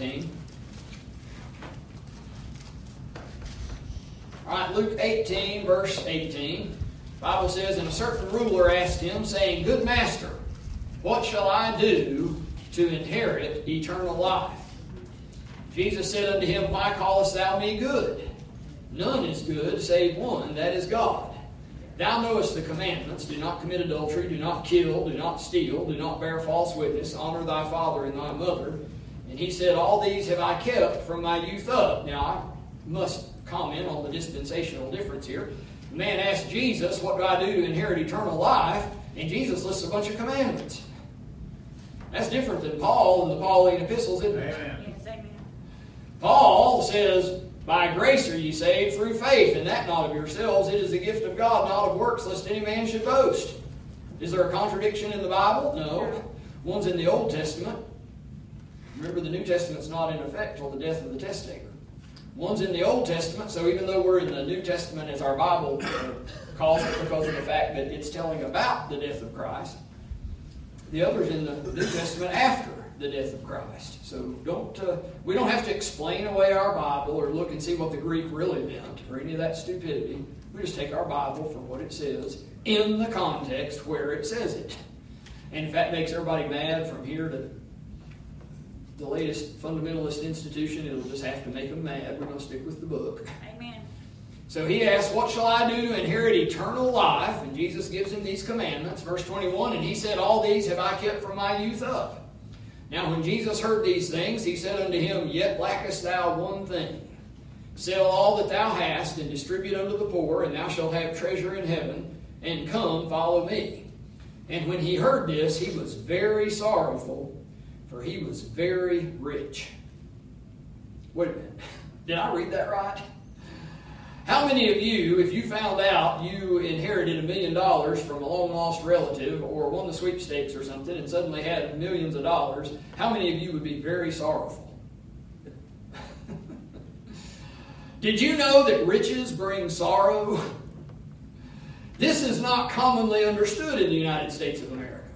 18. All right, Luke 18, verse 18. Bible says, And a certain ruler asked him, saying, Good master, what shall I do to inherit eternal life? Jesus said unto him, Why callest thou me good? None is good save one, that is God. Thou knowest the commandments do not commit adultery, do not kill, do not steal, do not bear false witness, honor thy father and thy mother. And he said, All these have I kept from my youth up. Now, I must comment on the dispensational difference here. The man asked Jesus, What do I do to inherit eternal life? And Jesus lists a bunch of commandments. That's different than Paul in the Pauline epistles, isn't it? Amen. Yes, amen. Paul says, By grace are ye saved through faith, and that not of yourselves. It is the gift of God, not of works, lest any man should boast. Is there a contradiction in the Bible? No. One's in the Old Testament. Remember, the New Testament's not in effect till the death of the testator. One's in the Old Testament, so even though we're in the New Testament as our Bible uh, calls it because of the fact that it's telling about the death of Christ, the other's in the New Testament after the death of Christ. So don't uh, we don't have to explain away our Bible or look and see what the Greek really meant or any of that stupidity. We just take our Bible for what it says in the context where it says it. And if that makes everybody mad from here to the latest fundamentalist institution, it'll just have to make them mad. We're going to stick with the book. Amen. So he asks, What shall I do to inherit eternal life? And Jesus gives him these commandments. Verse 21 And he said, All these have I kept from my youth up. Now, when Jesus heard these things, he said unto him, Yet lackest thou one thing. Sell all that thou hast, and distribute unto the poor, and thou shalt have treasure in heaven, and come, follow me. And when he heard this, he was very sorrowful, for he was very rich. Wait a minute. Did I read that right? How many of you, if you found out you inherited a million dollars from a long lost relative or won the sweepstakes or something and suddenly had millions of dollars, how many of you would be very sorrowful? Did you know that riches bring sorrow? This is not commonly understood in the United States of America.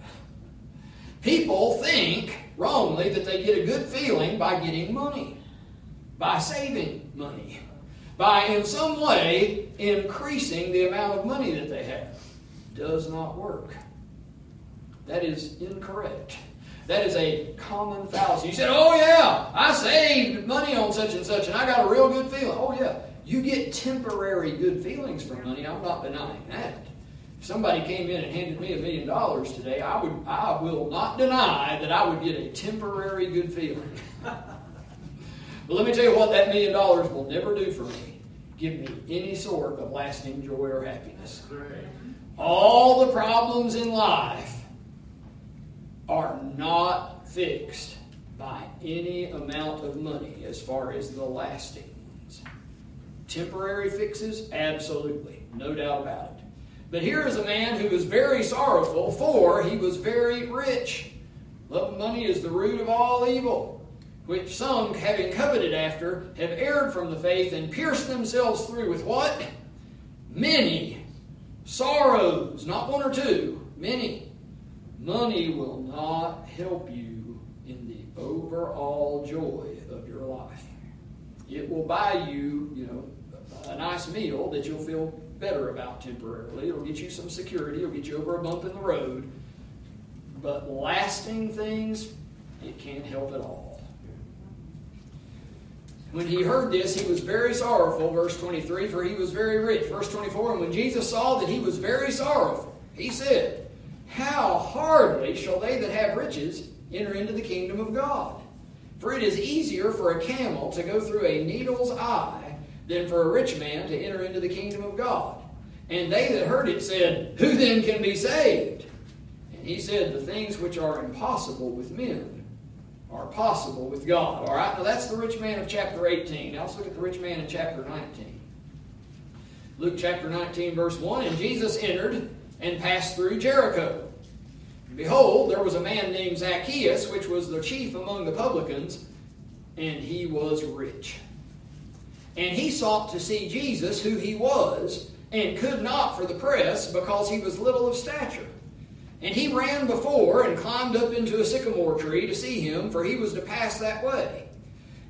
People think wrongly that they get a good feeling by getting money, by saving money by in some way increasing the amount of money that they have. Does not work. That is incorrect. That is a common fallacy. You said, oh yeah, I saved money on such and such and I got a real good feeling. Oh yeah, you get temporary good feelings from money. I'm not denying that. If somebody came in and handed me a million dollars today, I would I will not deny that I would get a temporary good feeling. But let me tell you what that million dollars will never do for me. Give me any sort of lasting joy or happiness. All the problems in life are not fixed by any amount of money as far as the lastings. Temporary fixes? Absolutely. No doubt about it. But here is a man who was very sorrowful, for he was very rich. Love of money is the root of all evil which some, having coveted after, have erred from the faith and pierced themselves through with what? Many sorrows, not one or two, many. Money will not help you in the overall joy of your life. It will buy you, you know, a nice meal that you'll feel better about temporarily. It'll get you some security, it'll get you over a bump in the road. But lasting things, it can't help at all. When he heard this, he was very sorrowful, verse 23, for he was very rich. Verse 24, and when Jesus saw that he was very sorrowful, he said, How hardly shall they that have riches enter into the kingdom of God? For it is easier for a camel to go through a needle's eye than for a rich man to enter into the kingdom of God. And they that heard it said, Who then can be saved? And he said, The things which are impossible with men are possible with God. All right, now that's the rich man of chapter 18. Now let's look at the rich man in chapter 19. Luke chapter 19, verse 1 And Jesus entered and passed through Jericho. Behold, there was a man named Zacchaeus, which was the chief among the publicans, and he was rich. And he sought to see Jesus, who he was, and could not for the press, because he was little of stature. And he ran before and climbed up into a sycamore tree to see him, for he was to pass that way.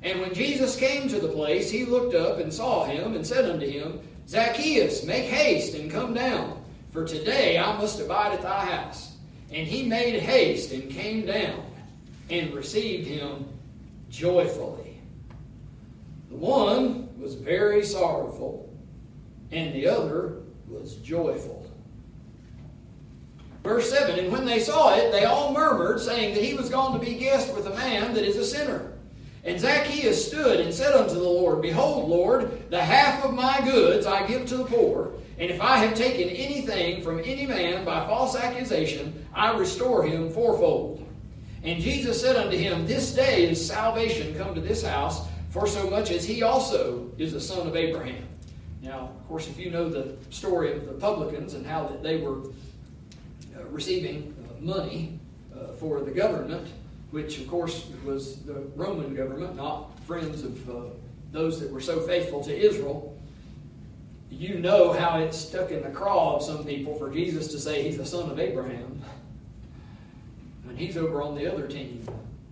And when Jesus came to the place, he looked up and saw him and said unto him, Zacchaeus, make haste and come down, for today I must abide at thy house. And he made haste and came down and received him joyfully. The one was very sorrowful, and the other was joyful. Verse 7 And when they saw it, they all murmured, saying that he was gone to be guest with a man that is a sinner. And Zacchaeus stood and said unto the Lord, Behold, Lord, the half of my goods I give to the poor, and if I have taken anything from any man by false accusation, I restore him fourfold. And Jesus said unto him, This day is salvation come to this house, for so much as he also is a son of Abraham. Now, of course, if you know the story of the publicans and how that they were uh, receiving uh, money uh, for the government, which of course was the Roman government, not friends of those that were so faithful to Israel. You know how it stuck in the craw of some people for Jesus to say he's the son of Abraham. And he's over on the other team,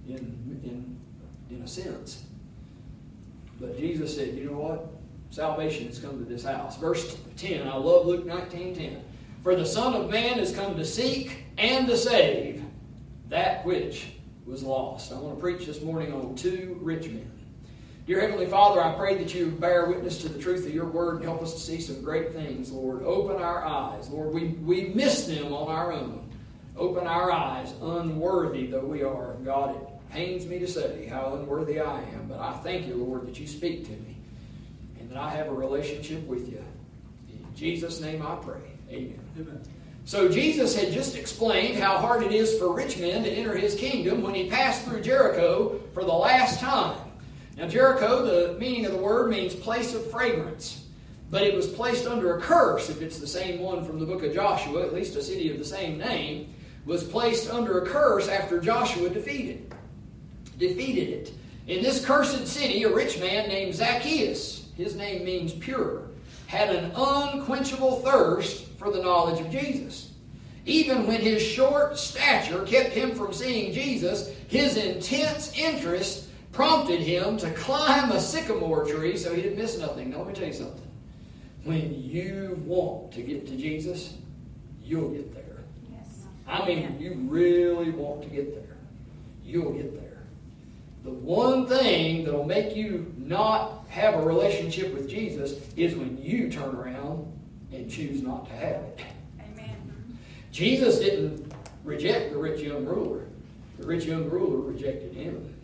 in, in, in a sense. But Jesus said, you know what? Salvation has come to this house. Verse 10, I love Luke 19 10. For the Son of Man has come to seek and to save that which was lost. I want to preach this morning on two rich men. Dear Heavenly Father, I pray that you bear witness to the truth of your word and help us to see some great things, Lord. Open our eyes. Lord, we, we miss them on our own. Open our eyes, unworthy though we are. God, pains me to say how unworthy I am, but I thank you, Lord, that you speak to me and that I have a relationship with you. In Jesus' name I pray. Amen. Amen. So Jesus had just explained how hard it is for rich men to enter his kingdom when he passed through Jericho for the last time. Now, Jericho, the meaning of the word means place of fragrance. But it was placed under a curse, if it's the same one from the book of Joshua, at least a city of the same name, was placed under a curse after Joshua defeated, defeated it. In this cursed city, a rich man named Zacchaeus, his name means pure, had an unquenchable thirst for the knowledge of Jesus. Even when his short stature kept him from seeing Jesus, his intense interest prompted him to climb a sycamore tree so he didn't miss nothing. Now, let me tell you something. When you want to get to Jesus, you'll get there. Yes. I mean, you really want to get there. You'll get there. The one thing that'll make you not have a relationship with Jesus is when you turn around and choose not to have it. Amen. Jesus didn't reject the rich young ruler. The rich young ruler rejected him.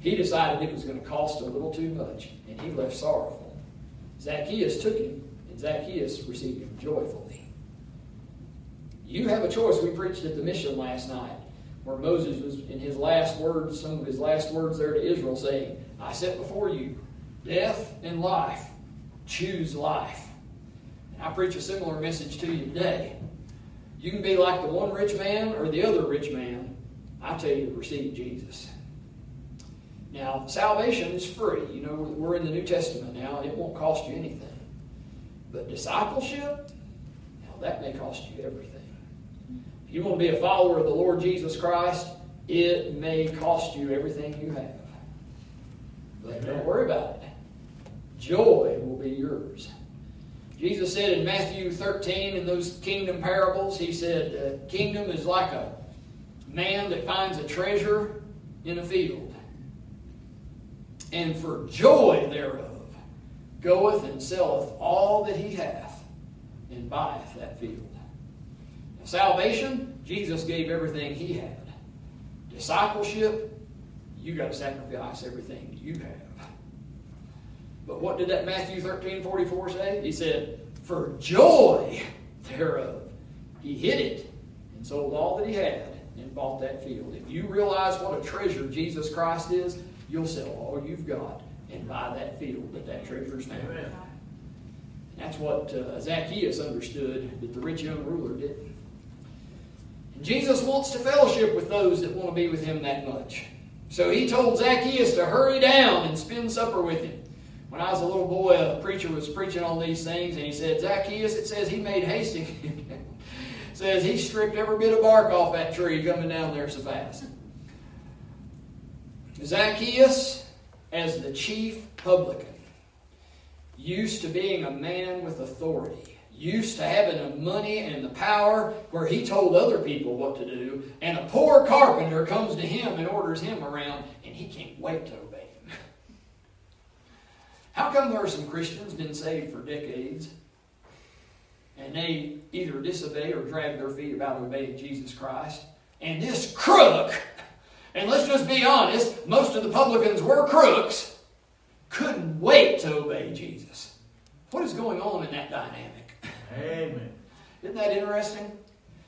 He decided it was going to cost a little too much, and he left sorrowful. Zacchaeus took him, and Zacchaeus received him joyfully. You have a choice. We preached at the mission last night, where Moses was in his last words, some of his last words there to Israel, saying, I set before you death and life. Choose life. I preach a similar message to you today. You can be like the one rich man or the other rich man. I tell you to receive Jesus. Now, salvation is free. You know, we're in the New Testament now, it won't cost you anything. But discipleship, now that may cost you everything. You want to be a follower of the Lord Jesus Christ, it may cost you everything you have. But don't worry about it. Joy will be yours. Jesus said in Matthew 13, in those kingdom parables, he said, "A Kingdom is like a man that finds a treasure in a field, and for joy thereof goeth and selleth all that he hath, and buyeth that field. Salvation, Jesus gave everything he had. Discipleship, you got to sacrifice everything you have. But what did that Matthew 13 44 say? He said, For joy thereof, he hid it and sold all that he had and bought that field. If you realize what a treasure Jesus Christ is, you'll sell all you've got and buy that field that that treasure is found. That's what uh, Zacchaeus understood that the rich young ruler didn't. Jesus wants to fellowship with those that want to be with him that much. So he told Zacchaeus to hurry down and spend supper with him. When I was a little boy, a preacher was preaching on these things, and he said, Zacchaeus, it says he made hasty. says he stripped every bit of bark off that tree coming down there so fast. Zacchaeus as the chief publican, used to being a man with authority, used to having the money and the power where he told other people what to do, and a poor carpenter comes to him and orders him around, and he can't wait to obey him. How come there are some Christians been saved for decades? And they either disobey or drag their feet about obeying Jesus Christ. And this crook, and let's just be honest, most of the publicans were crooks, couldn't wait to obey Jesus. What is going on in that dynamic? Amen. Isn't that interesting?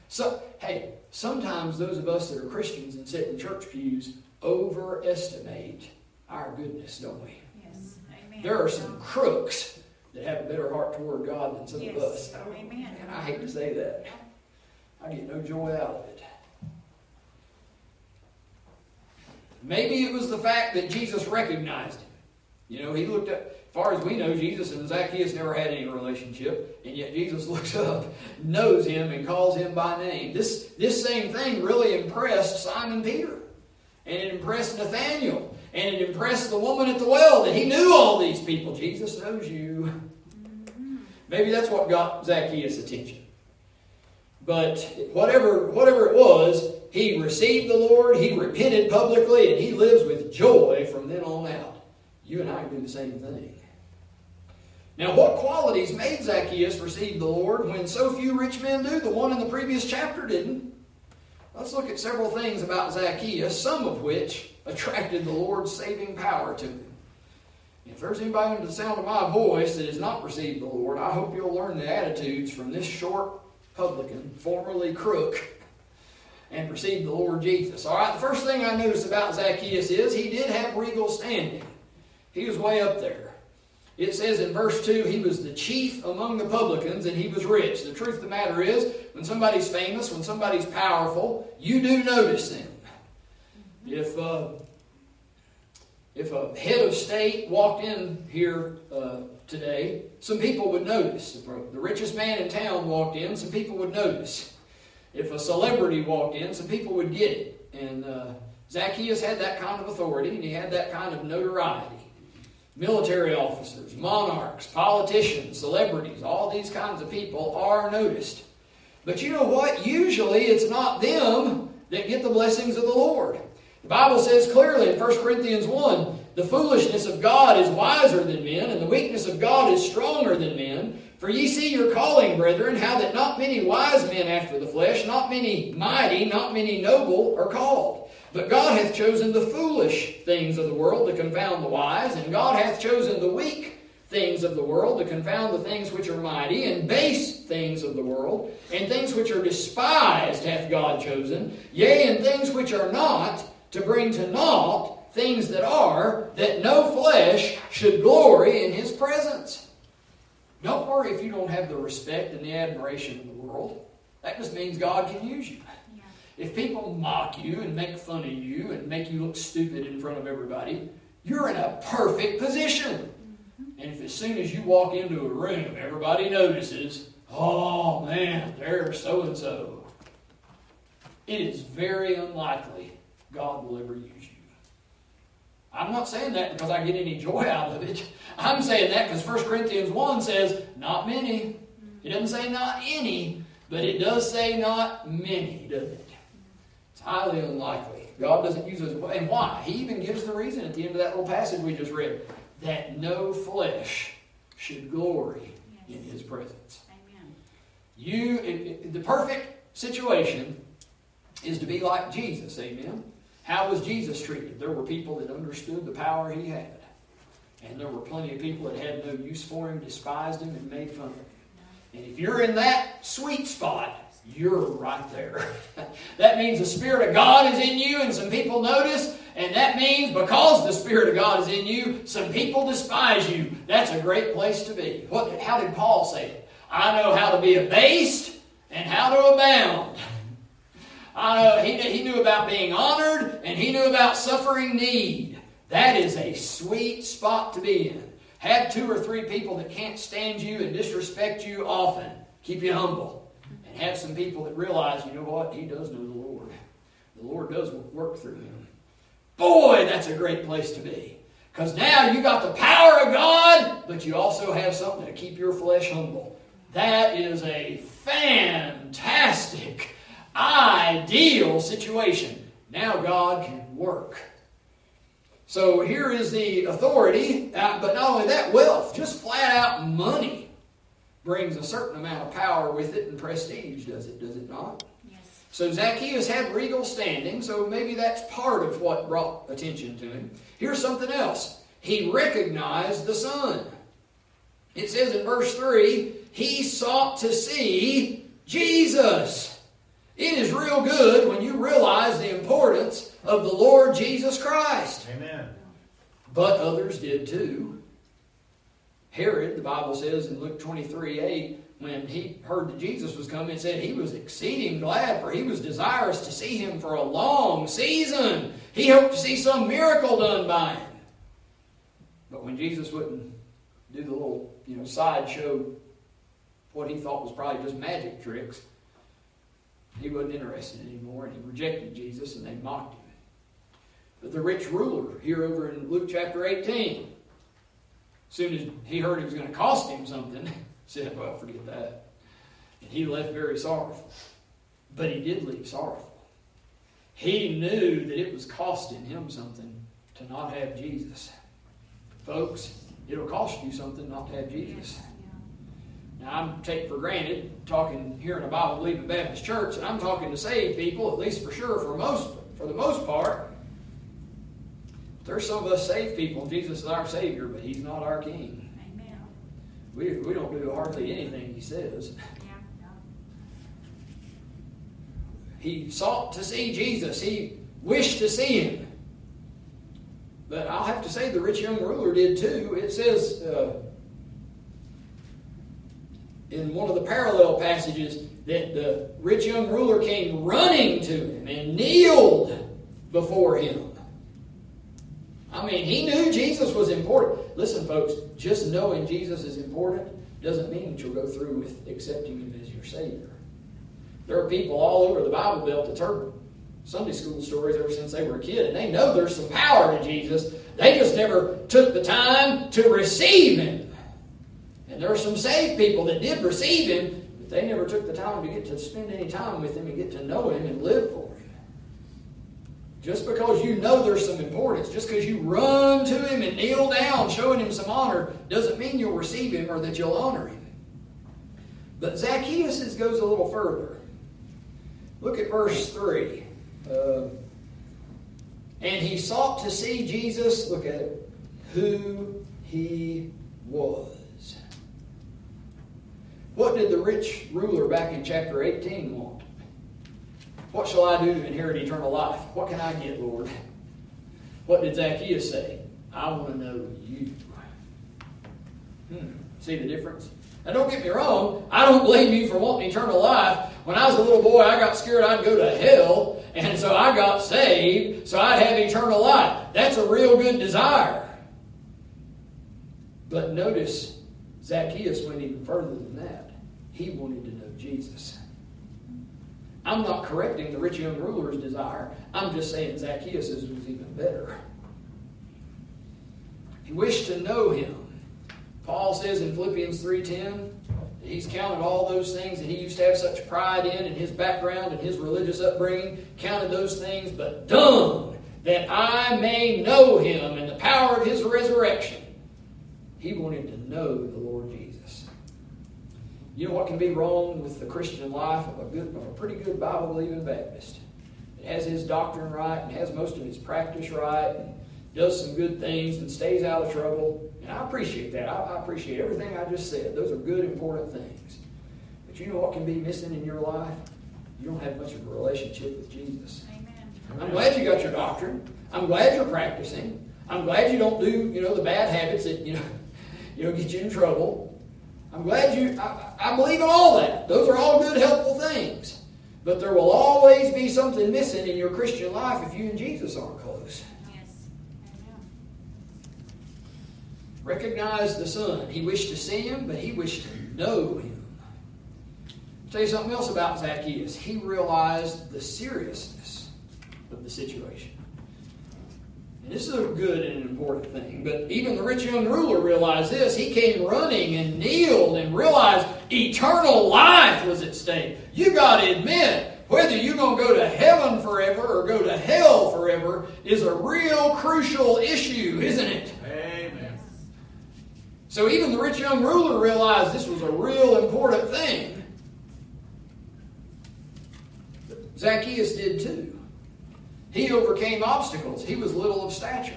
So, hey, sometimes those of us that are Christians and sit in church pews overestimate our goodness, don't we? Yes. Amen. There are some crooks that have a better heart toward God than some Yes. of us. Amen. And I hate to say that. I get no joy out of it. Maybe it was the fact that Jesus recognized him. You know, he looked at, as far as we know, Jesus and Zacchaeus never had any relationship, and yet Jesus looks up, knows him, and calls him by name. This, this same thing really impressed Simon Peter, and it impressed Nathaniel, and it impressed the woman at the well that he knew all these people. Jesus knows you. Maybe that's what got Zacchaeus' attention. But whatever, whatever it was, he received the Lord, he repented publicly, and he lives with joy from then on out. You and I can do the same thing. Now, what qualities made Zacchaeus receive the Lord when so few rich men do? The one in the previous chapter didn't. Let's look at several things about Zacchaeus, some of which attracted the Lord's saving power to him. If there's anybody under the sound of my voice that has not received the Lord, I hope you'll learn the attitudes from this short publican, formerly crook, and receive the Lord Jesus. All right, the first thing I notice about Zacchaeus is he did have regal standing. He was way up there. It says in verse 2 he was the chief among the publicans and he was rich. The truth of the matter is, when somebody's famous, when somebody's powerful, you do notice them. If uh, if a head of state walked in here uh, today, some people would notice. If the richest man in town walked in, some people would notice. If a celebrity walked in, some people would get it. And uh, Zacchaeus had that kind of authority and he had that kind of notoriety. Military officers, monarchs, politicians, celebrities, all these kinds of people are noticed. But you know what? Usually it's not them that get the blessings of the Lord. The Bible says clearly in 1 Corinthians 1 the foolishness of God is wiser than men, and the weakness of God is stronger than men. For ye see your calling, brethren, how that not many wise men after the flesh, not many mighty, not many noble are called. But God hath chosen the foolish things of the world to confound the wise, and God hath chosen the weak things of the world to confound the things which are mighty, and base things of the world, and things which are despised hath God chosen, yea, and things which are not, to bring to naught things that are, that no flesh should glory in his presence. Don't worry if you don't have the respect and the admiration of the world. That just means God can use you. If people mock you and make fun of you and make you look stupid in front of everybody, you're in a perfect position. Mm-hmm. And if as soon as you walk into a room, everybody notices, oh man, there's so and so, it is very unlikely God will ever use you. I'm not saying that because I get any joy out of it. I'm saying that because 1 Corinthians 1 says, not many. It doesn't say not any, but it does say not many, doesn't it? Highly unlikely. God doesn't use those. And why? He even gives the reason at the end of that little passage we just read that no flesh should glory in his presence. Amen. You, it, it- the perfect situation is to be like Jesus. Amen. How was Jesus treated? There were people that understood the power he had, and there were plenty of people that had no use for him, despised him, and made fun of him. And if you're in that sweet spot, you're right there. that means the Spirit of God is in you, and some people notice. And that means because the Spirit of God is in you, some people despise you. That's a great place to be. What, how did Paul say it? I know how to be abased and how to abound. I know he, he knew about being honored and he knew about suffering need. That is a sweet spot to be in. Have two or three people that can't stand you and disrespect you often. Keep you humble. And have some people that realize, you know what? He does know the Lord. The Lord does work through him. Boy, that's a great place to be. Because now you got the power of God, but you also have something to keep your flesh humble. That is a fantastic, ideal situation. Now God can work. So here is the authority, uh, but not only that, wealth, just flat out money, brings a certain amount of power with it and prestige, does it? Does it not? Yes. So Zacchaeus had regal standing, so maybe that's part of what brought attention to him. Here's something else. He recognized the Son. It says in verse 3 he sought to see Jesus. It is real good when you realize the importance of the Lord Jesus Christ. Amen. But others did too. Herod, the Bible says in Luke 23 8, when he heard that Jesus was coming, said he was exceeding glad, for he was desirous to see him for a long season. He hoped to see some miracle done by him. But when Jesus wouldn't do the little, you know, sideshow, what he thought was probably just magic tricks, he wasn't interested anymore, and he rejected Jesus, and they mocked him. But the rich ruler here over in Luke chapter 18, as soon as he heard it was going to cost him something, said, Well, forget that. And he left very sorrowful. But he did leave sorrowful. He knew that it was costing him something to not have Jesus. Folks, it'll cost you something not to have Jesus. Now, I'm taking for granted, talking here in a Bible believing Baptist church, and I'm talking to saved people, at least for sure, for most, for the most part. There's some of us saved people. Jesus is our Savior, but He's not our King. Amen. We, we don't do hardly anything He says. Yeah. He sought to see Jesus. He wished to see Him. But I'll have to say the rich young ruler did too. It says uh, in one of the parallel passages that the rich young ruler came running to him and kneeled before him. I mean, he knew Jesus was important. Listen, folks, just knowing Jesus is important doesn't mean that you'll go through with accepting him as your Savior. There are people all over the Bible Belt that's heard Sunday school stories ever since they were a kid, and they know there's some power to Jesus. They just never took the time to receive him. And there are some saved people that did receive him, but they never took the time to get to spend any time with him and get to know him and live for him. Just because you know there's some importance, just because you run to him and kneel down showing him some honor, doesn't mean you'll receive him or that you'll honor him. But Zacchaeus goes a little further. Look at verse 3. Uh, and he sought to see Jesus, look at it, who he was. What did the rich ruler back in chapter 18 want? What shall I do to inherit eternal life? What can I get, Lord? What did Zacchaeus say? I want to know you. Hmm. See the difference? Now, don't get me wrong. I don't blame you for wanting eternal life. When I was a little boy, I got scared I'd go to hell, and so I got saved so I'd have eternal life. That's a real good desire. But notice, Zacchaeus went even further than that. He wanted to know Jesus. I'm not correcting the rich young ruler's desire. I'm just saying Zacchaeus' was even better. He wished to know him. Paul says in Philippians 3.10 he's counted all those things that he used to have such pride in in his background and his religious upbringing, counted those things, but dung, that I may know him and the power of his resurrection. He wanted to know the. You know what can be wrong with the Christian life of a good, of a pretty good Bible believing Baptist? It has his doctrine right and has most of his practice right and does some good things and stays out of trouble. And I appreciate that. I, I appreciate everything I just said. Those are good, important things. But you know what can be missing in your life? You don't have much of a relationship with Jesus. Amen. I'm glad you got your doctrine. I'm glad you're practicing. I'm glad you don't do, you know, the bad habits that, you know, you know, get you in trouble. I'm glad you, I, I believe in all that. Those are all good, helpful things. But there will always be something missing in your Christian life if you and Jesus aren't close. Yes. Recognize the Son. He wished to see him, but he wished to know him. I'll tell you something else about Zacchaeus. He realized the seriousness of the situation. And this is a good and important thing. But even the rich young ruler realized this. He came running and kneeled and realized eternal life was at stake. You got to admit, whether you're going to go to heaven forever or go to hell forever is a real crucial issue, isn't it? Amen. So even the rich young ruler realized this was a real important thing. Zacchaeus did too. He overcame obstacles. He was little of stature.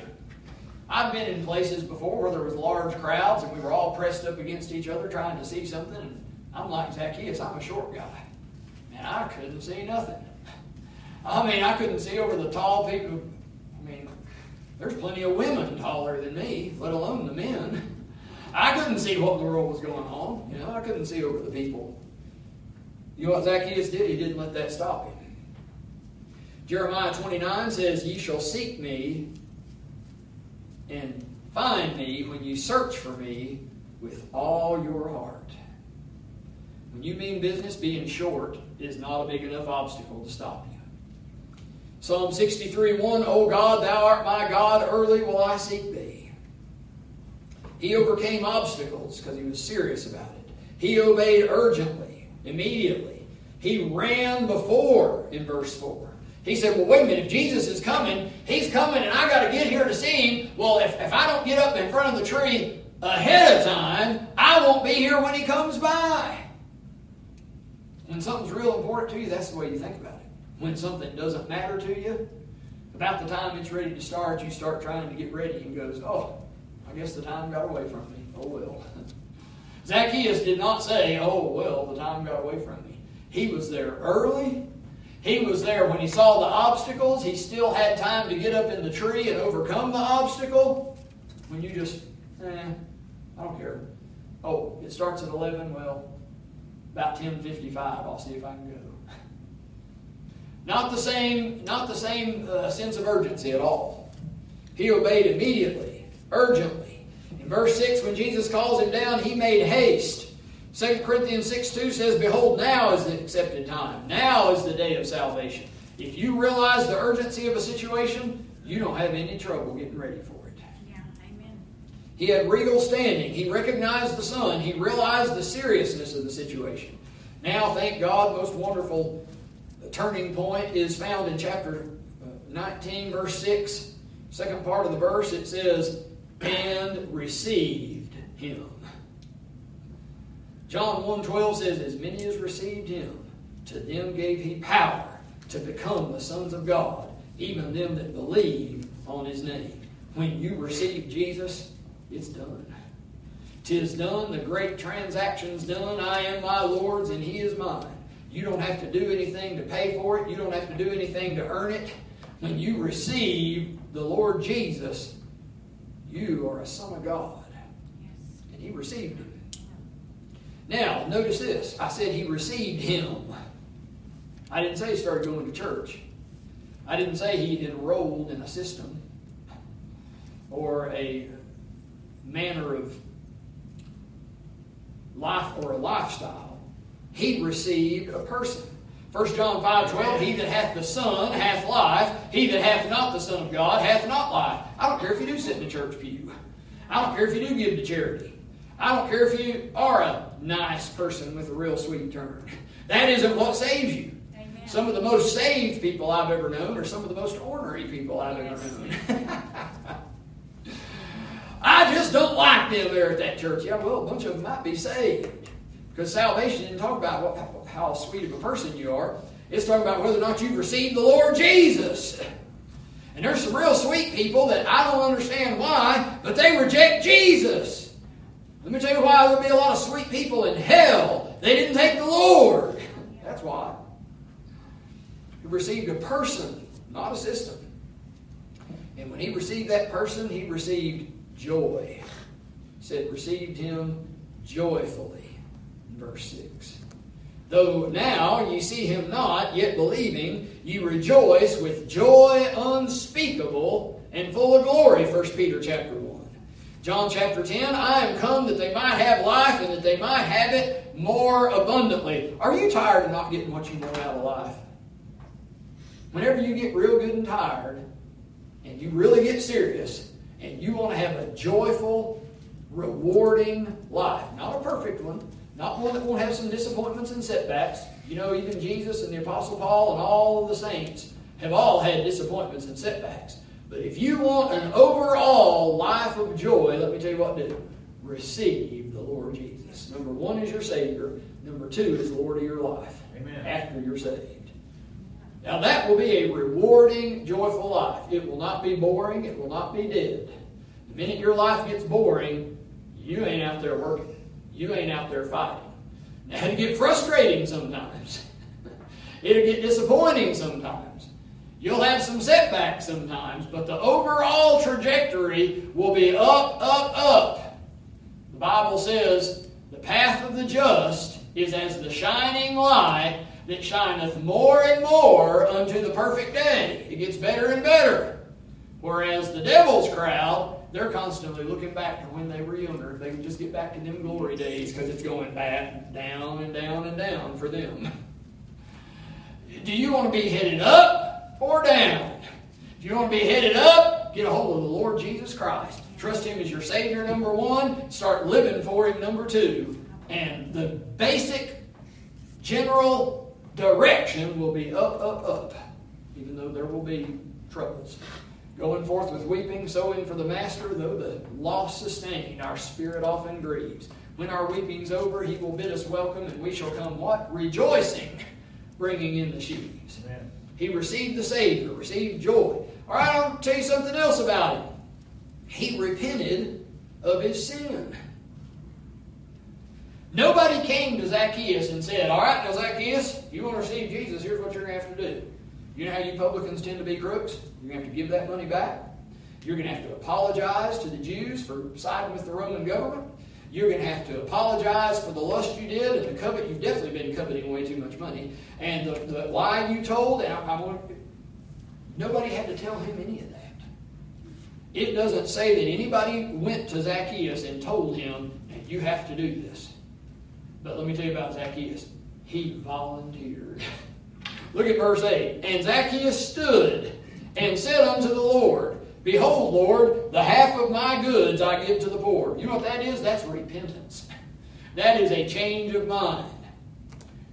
I've been in places before where there was large crowds and we were all pressed up against each other trying to see something. And I'm like Zacchaeus, I'm a short guy. And I couldn't see nothing. I mean, I couldn't see over the tall people. I mean, there's plenty of women taller than me, let alone the men. I couldn't see what in the world was going on. You know, I couldn't see over the people. You know what Zacchaeus did? He didn't let that stop him. Jeremiah 29 says, Ye shall seek me and find me when you search for me with all your heart. When you mean business, being short is not a big enough obstacle to stop you. Psalm 63 1 O God, thou art my God, early will I seek thee. He overcame obstacles because he was serious about it. He obeyed urgently, immediately. He ran before in verse 4. He said, Well, wait a minute, if Jesus is coming, he's coming and I got to get here to see him. Well, if, if I don't get up in front of the tree ahead of time, I won't be here when he comes by. When something's real important to you, that's the way you think about it. When something doesn't matter to you, about the time it's ready to start, you start trying to get ready and goes, Oh, I guess the time got away from me. Oh well. Zacchaeus did not say, Oh well, the time got away from me. He was there early he was there when he saw the obstacles. He still had time to get up in the tree and overcome the obstacle. When you just, eh, I don't care. Oh, it starts at 11. Well, about 10:55. I'll see if I can go. Not the same, not the same uh, sense of urgency at all. He obeyed immediately, urgently. In verse 6, when Jesus calls him down, he made haste. 2 Corinthians 6 2 says, Behold, now is the accepted time. Now is the day of salvation. If you realize the urgency of a situation, you don't have any trouble getting ready for it. Yeah, amen. He had regal standing. He recognized the Son. He realized the seriousness of the situation. Now, thank God, most wonderful turning point is found in chapter uh, 19, verse 6. Second part of the verse, it says, And received him. John 1.12 says, As many as received him, to them gave he power to become the sons of God, even them that believe on his name. When you receive Jesus, it's done. Tis done, the great transaction's done. I am my Lord's and he is mine. You don't have to do anything to pay for it. You don't have to do anything to earn it. When you receive the Lord Jesus, you are a son of God. Yes. And he received him. Now, notice this. I said he received him. I didn't say he started going to church. I didn't say he enrolled in a system or a manner of life or a lifestyle. He received a person. 1 John 5 12, he that hath the Son hath life, he that hath not the Son of God hath not life. I don't care if you do sit in the church pew. I don't care if you do give to charity. I don't care if you are a nice person with a real sweet turn. That isn't what saves you. Amen. Some of the most saved people I've ever known are some of the most ornery people I've ever known. I just don't like them there at that church. Yeah, well, a bunch of them might be saved. Because salvation didn't talk about what, how sweet of a person you are. It's talking about whether or not you've received the Lord Jesus. And there's some real sweet people that I don't understand why, but they reject Jesus. Let me tell you why there'll be a lot of sweet people in hell. They didn't take the Lord. That's why. He received a person, not a system. And when he received that person, he received joy. He said, received him joyfully. Verse 6. Though now ye see him not, yet believing, ye rejoice with joy unspeakable and full of glory. 1 Peter chapter 1. John chapter 10, I am come that they might have life and that they might have it more abundantly. Are you tired of not getting what you want out of life? Whenever you get real good and tired, and you really get serious, and you want to have a joyful, rewarding life, not a perfect one, not one that won't have some disappointments and setbacks. You know, even Jesus and the Apostle Paul and all the saints have all had disappointments and setbacks. But if you want an overall life of joy, let me tell you what to do. Receive the Lord Jesus. Number one is your Savior. Number two is Lord of your life. Amen. After you're saved. Now that will be a rewarding, joyful life. It will not be boring. It will not be dead. The minute your life gets boring, you ain't out there working. You ain't out there fighting. Now it'll get frustrating sometimes. It'll get disappointing sometimes. You'll have some setbacks sometimes, but the overall trajectory will be up, up, up. The Bible says, the path of the just is as the shining light that shineth more and more unto the perfect day. It gets better and better. Whereas the devil's crowd, they're constantly looking back to when they were younger. They can just get back to them glory days, because it's going back down and down and down for them. Do you want to be headed up or down? If you want to be headed up, get a hold of the Lord Jesus Christ. Trust Him as your Savior, number one. Start living for Him, number two. And the basic, general direction will be up, up, up, even though there will be troubles. Going forth with weeping, sowing for the master, though the loss sustained, our spirit often grieves. When our weeping's over, he will bid us welcome, and we shall come what? Rejoicing, bringing in the sheaves. Amen. He received the Savior, received joy. All right, I'll tell you something else about him. He repented of his sin. Nobody came to Zacchaeus and said, All right, now, Zacchaeus, you want to receive Jesus, here's what you're going to have to do. You know how you publicans tend to be crooks? You're going to have to give that money back. You're going to have to apologize to the Jews for siding with the Roman government. You're going to have to apologize for the lust you did and the covet. You've definitely been coveting way too much money. And the, the lie you told. And I, I want, nobody had to tell him any of that. It doesn't say that anybody went to Zacchaeus and told him, you have to do this. But let me tell you about Zacchaeus. He volunteered. Look at verse 8. And Zacchaeus stood and said unto the Lord, Behold, Lord, the half of my goods I give to the poor. You know what that is? That's repentance. That is a change of mind.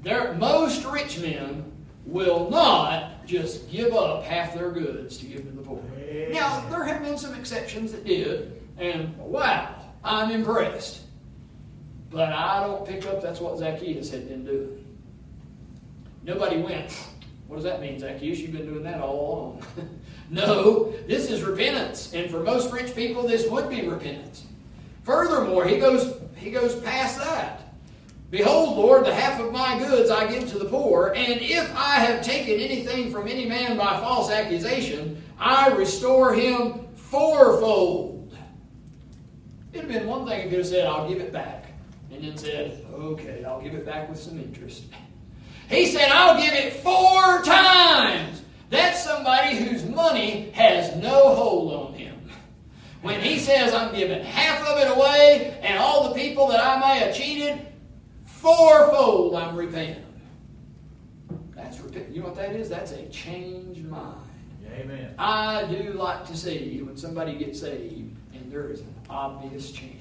There, most rich men will not just give up half their goods to give to the poor. Now, there have been some exceptions that did, and wow, I'm impressed. But I don't pick up that's what Zacchaeus had been doing. Nobody went, what does that mean, Zacchaeus? You've been doing that all along. no, this is repentance. And for most rich people, this would be repentance. Furthermore, he goes, he goes past that. Behold, Lord, the half of my goods I give to the poor, and if I have taken anything from any man by false accusation, I restore him fourfold. It'd have been one thing if he had said, I'll give it back, and then said, okay, I'll give it back with some interest. He said, I'll give it four times. That's somebody whose money has no hold on him. When he says, I'm giving half of it away, and all the people that I may have cheated, fourfold I'm repaying them. That's repent. You know what that is? That's a changed mind. Amen. I do like to see when somebody gets saved and there is an obvious change.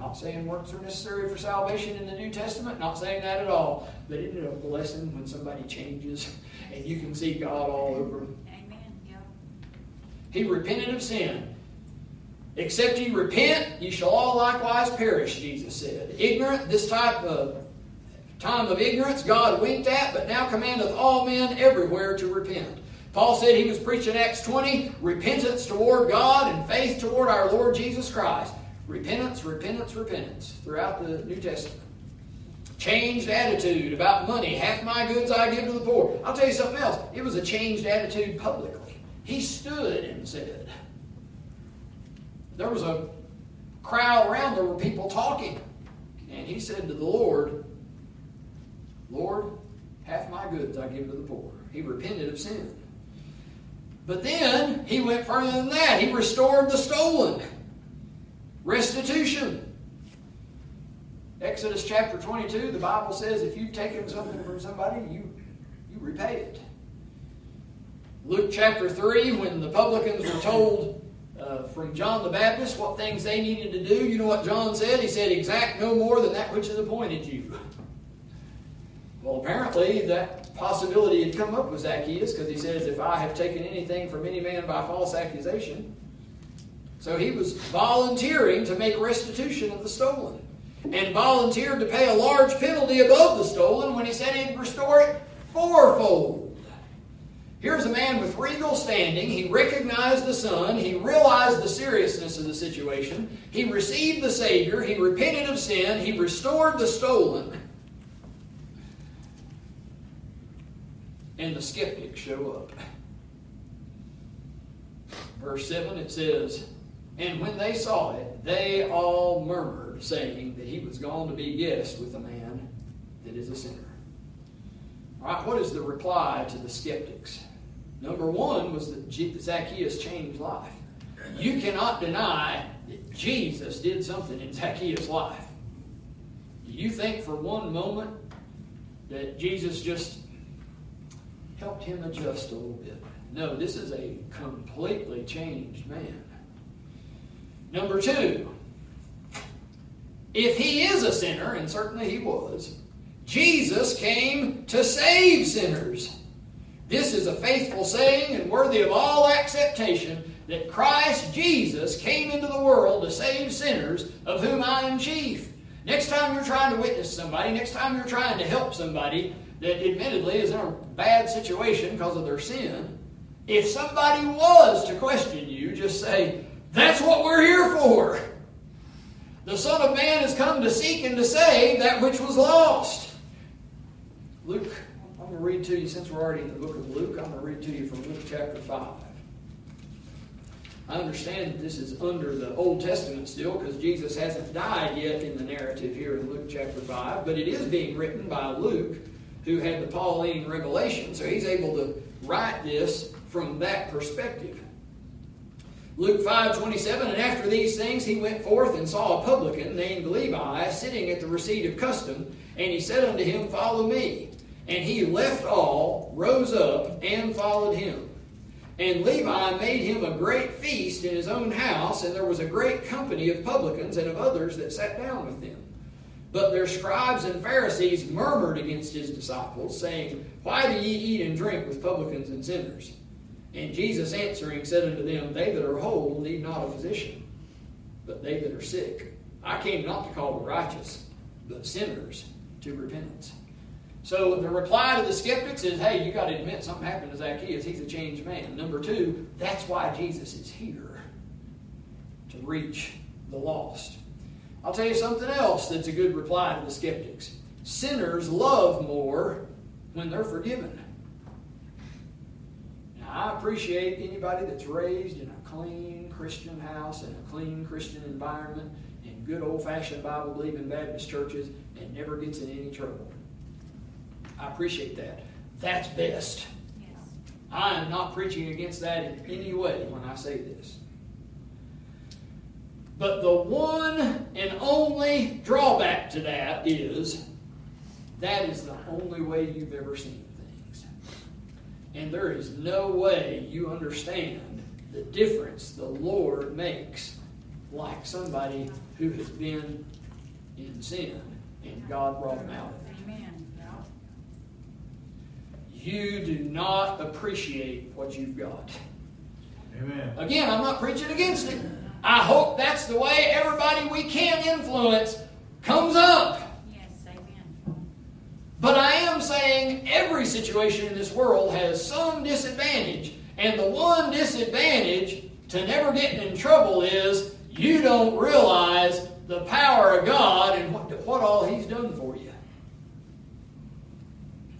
Not saying works are necessary for salvation in the New Testament, not saying that at all. But isn't it a blessing when somebody changes and you can see God all over them? Amen. Yeah. He repented of sin. Except ye repent, ye shall all likewise perish, Jesus said. Ignorant, this type of time of ignorance God winked at, but now commandeth all men everywhere to repent. Paul said he was preaching Acts 20, repentance toward God and faith toward our Lord Jesus Christ. Repentance, repentance, repentance throughout the New Testament. Changed attitude about money. Half my goods I give to the poor. I'll tell you something else. It was a changed attitude publicly. He stood and said, there was a crowd around, there were people talking. And he said to the Lord, Lord, half my goods I give to the poor. He repented of sin. But then he went further than that. He restored the stolen. Restitution. Exodus chapter 22, the Bible says if you've taken something from somebody, you, you repay it. Luke chapter 3, when the publicans were told uh, from John the Baptist what things they needed to do, you know what John said? He said, Exact no more than that which is appointed you. Well, apparently that possibility had come up with Zacchaeus because he says, If I have taken anything from any man by false accusation. So he was volunteering to make restitution of the stolen and volunteered to pay a large penalty above the stolen when he said he'd restore it fourfold. Here's a man with regal standing. He recognized the Son. He realized the seriousness of the situation. He received the Savior. He repented of sin. He restored the stolen. And the skeptics show up. Verse 7 it says, And when they saw it, they all murmured, saying that he was gone to be guest with a man that is a sinner. All right, what is the reply to the skeptics? Number one was that Zacchaeus changed life. You cannot deny that Jesus did something in Zacchaeus' life. Do you think for one moment that Jesus just helped him adjust a little bit? No, this is a completely changed man. Number two, if he is a sinner, and certainly he was, Jesus came to save sinners. This is a faithful saying and worthy of all acceptation that Christ Jesus came into the world to save sinners, of whom I am chief. Next time you're trying to witness somebody, next time you're trying to help somebody that admittedly is in a bad situation because of their sin, if somebody was to question you, just say, That's what we're here for. The Son of Man has come to seek and to save that which was lost. Luke I'm going to read to you, since we're already in the book of Luke, I'm going to read to you from Luke chapter 5. I understand that this is under the Old Testament still because Jesus hasn't died yet in the narrative here in Luke chapter 5, but it is being written by Luke, who had the Pauline revelation, so he's able to write this from that perspective. Luke 5 27, and after these things he went forth and saw a publican named Levi sitting at the receipt of custom, and he said unto him, Follow me. And he left all, rose up, and followed him. And Levi made him a great feast in his own house, and there was a great company of publicans and of others that sat down with them. But their scribes and Pharisees murmured against his disciples, saying, Why do ye eat and drink with publicans and sinners? And Jesus answering said unto them, They that are whole need not a physician, but they that are sick. I came not to call the righteous, but sinners to repentance. So the reply to the skeptics is, hey, you got to admit something happened to Zacchaeus. He's a changed man. Number two, that's why Jesus is here to reach the lost. I'll tell you something else that's a good reply to the skeptics. Sinners love more when they're forgiven. I appreciate anybody that's raised in a clean Christian house and a clean Christian environment in good old fashioned Bible believing Baptist churches and never gets in any trouble. I appreciate that. That's best. Yes. I am not preaching against that in any way when I say this. But the one and only drawback to that is that is the only way you've ever seen. And there is no way you understand the difference the Lord makes like somebody who has been in sin and God brought them out of it. Amen. You do not appreciate what you've got. Amen. Again, I'm not preaching against it. I hope that's the way everybody we can influence comes up. Yes, amen. But I am saying every situation in this world has some disadvantage. And the one disadvantage to never getting in trouble is you don't realize the power of God and what, what all He's done for you.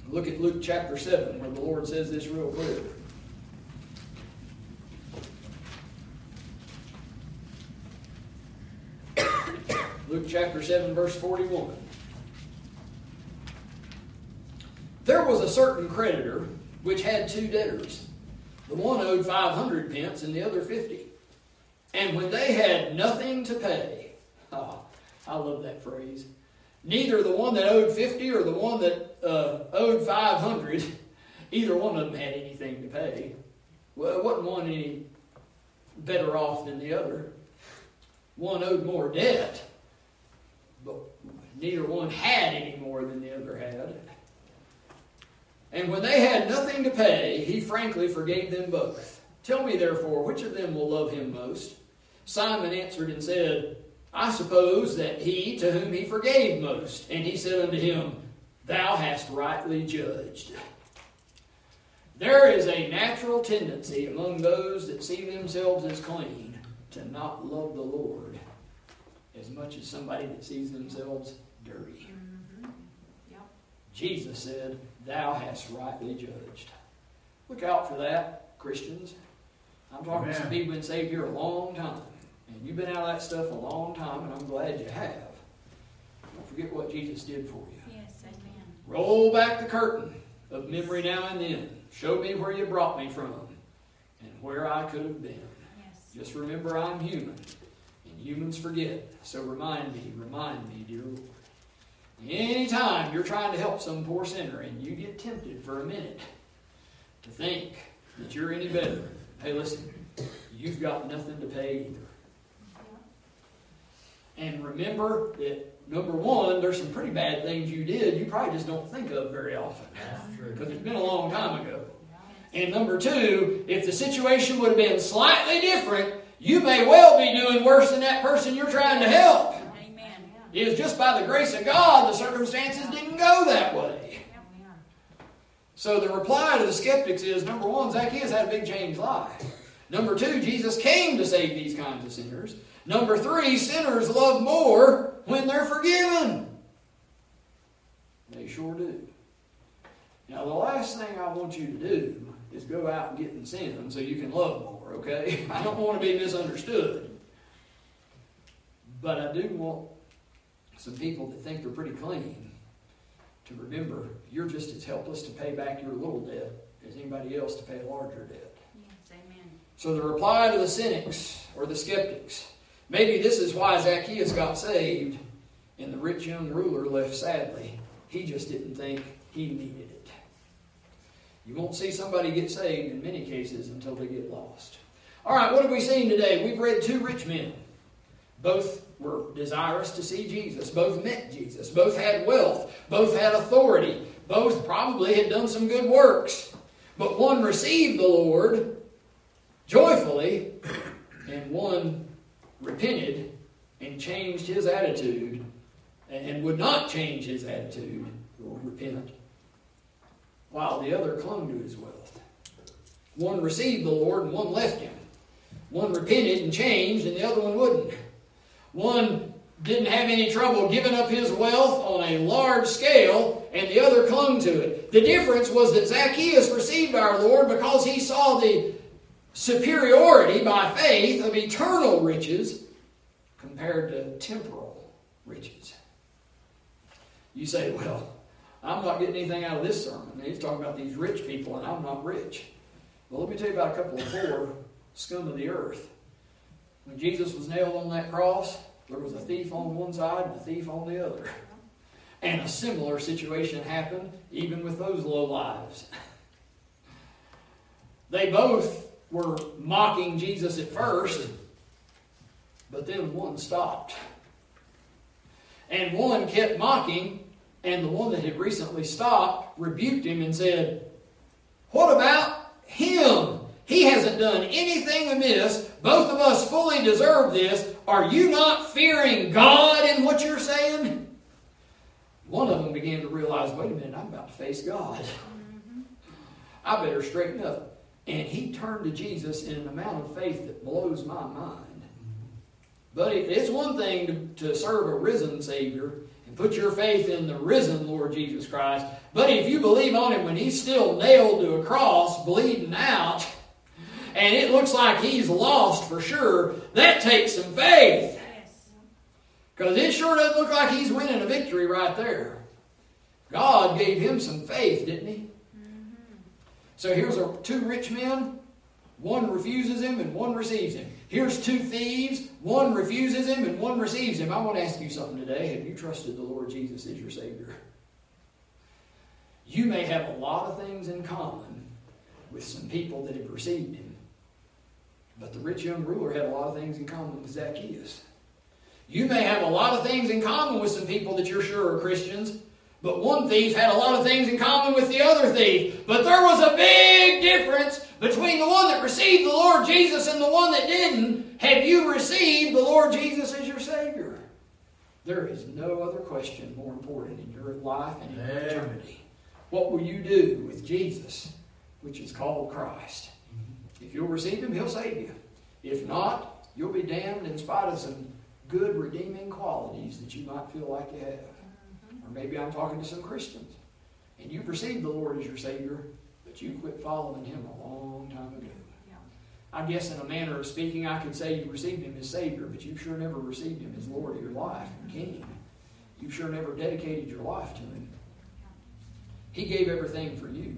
Look at Luke chapter 7, where the Lord says this real clear. Luke chapter 7, verse 41. There was a certain creditor which had two debtors. The one owed 500 pence and the other 50. And when they had nothing to pay, ah, I love that phrase. Neither the one that owed 50 or the one that uh, owed 500, either one of them had anything to pay. Well, it wasn't one any better off than the other. One owed more debt, but neither one had any more than the other had. And when they had nothing to pay, he frankly forgave them both. Tell me, therefore, which of them will love him most? Simon answered and said, I suppose that he to whom he forgave most. And he said unto him, Thou hast rightly judged. There is a natural tendency among those that see themselves as clean to not love the Lord as much as somebody that sees themselves dirty. Mm-hmm. Yep. Jesus said, Thou hast rightly judged. Look out for that, Christians. I'm talking to some Amen. people who've been saved here a long time. And you've been out of that stuff a long time, and I'm glad you have. Don't forget what Jesus did for you. Yes, amen. Roll back the curtain of memory now and then. Show me where you brought me from and where I could have been. Yes. Just remember I'm human, and humans forget. So remind me, remind me, dear Lord. Anytime you're trying to help some poor sinner and you get tempted for a minute to think that you're any better, hey, listen, you've got nothing to pay either. And remember that number one, there's some pretty bad things you did you probably just don't think of very often because it's been a long time ago. And number two, if the situation would have been slightly different, you may well be doing worse than that person you're trying to help. Was just by the grace of God the circumstances didn't go that way. So the reply to the skeptics is number one, Zacchaeus had a big changed life. Number two, Jesus came to save these kinds of sinners. Number three, sinners love more when they're forgiven. They sure do. Now, the last thing I want you to do is go out and get in sin so you can love more, okay? I don't want to be misunderstood. But I do want some people that think they're pretty clean to remember you're just as helpless to pay back your little debt as anybody else to pay a larger debt. Yes, amen. So the reply to the cynics or the skeptics, maybe this is why Zacchaeus got saved and the rich young ruler left sadly. He just didn't think he needed it. You won't see somebody get saved in many cases until they get lost. All right, what have we seen today? We've read two rich men. Both were desirous to see Jesus. Both met Jesus. Both had wealth. Both had authority. Both probably had done some good works. But one received the Lord joyfully, and one repented and changed his attitude and would not change his attitude or repent, while the other clung to his wealth. One received the Lord and one left him. One repented and changed, and the other one wouldn't. One didn't have any trouble giving up his wealth on a large scale, and the other clung to it. The difference was that Zacchaeus received our Lord because he saw the superiority by faith of eternal riches compared to temporal riches. You say, well, I'm not getting anything out of this sermon. He's talking about these rich people, and I'm not rich. Well, let me tell you about a couple of poor scum of the earth. When Jesus was nailed on that cross, there was a thief on one side and a thief on the other. And a similar situation happened even with those low lives. They both were mocking Jesus at first, but then one stopped. And one kept mocking, and the one that had recently stopped rebuked him and said, What about him? He hasn't done anything amiss. Both of us fully deserve this. Are you not fearing God in what you're saying? One of them began to realize, wait a minute, I'm about to face God. Mm-hmm. I better straighten up. And he turned to Jesus in an amount of faith that blows my mind. But it's one thing to, to serve a risen Savior and put your faith in the risen Lord Jesus Christ. But if you believe on him when he's still nailed to a cross, bleeding out, and it looks like he's lost for sure, that takes some faith. Because it sure doesn't look like he's winning a victory right there. God gave him some faith, didn't he? So here's our two rich men. One refuses him and one receives him. Here's two thieves. One refuses him and one receives him. I want to ask you something today. Have you trusted the Lord Jesus as your Savior? You may have a lot of things in common with some people that have received him. But the rich young ruler had a lot of things in common with Zacchaeus. You may have a lot of things in common with some people that you're sure are Christians, but one thief had a lot of things in common with the other thief. But there was a big difference between the one that received the Lord Jesus and the one that didn't. Have you received the Lord Jesus as your Savior? There is no other question more important in your life and in your eternity. What will you do with Jesus, which is called Christ? If you'll receive Him, He'll save you. If not, you'll be damned in spite of some good redeeming qualities that you might feel like you have. Mm-hmm. Or maybe I'm talking to some Christians, and you've received the Lord as your Savior, but you quit following Him a long time ago. Yeah. I guess, in a manner of speaking, I could say you received Him as Savior, but you sure never received Him as Lord of your life and King. You sure never dedicated your life to Him. He gave everything for you.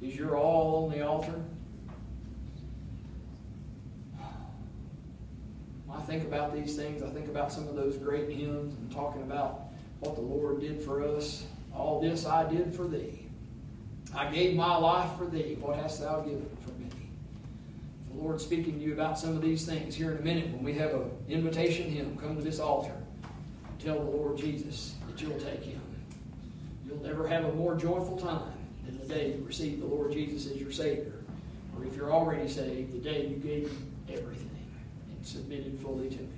Is your all on the altar? When I think about these things, I think about some of those great hymns and talking about what the Lord did for us. All this I did for thee. I gave my life for thee. What hast thou given for me? The Lord speaking to you about some of these things here in a minute when we have an invitation hymn. Come to this altar. Tell the Lord Jesus that you'll take him. You'll never have a more joyful time than the day you receive the Lord Jesus as your Savior. Or if you're already saved, the day you gave him everything submitted fully to him.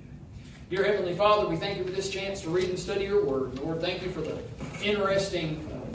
Dear Heavenly Father, we thank you for this chance to read and study your word. Lord, thank you for the interesting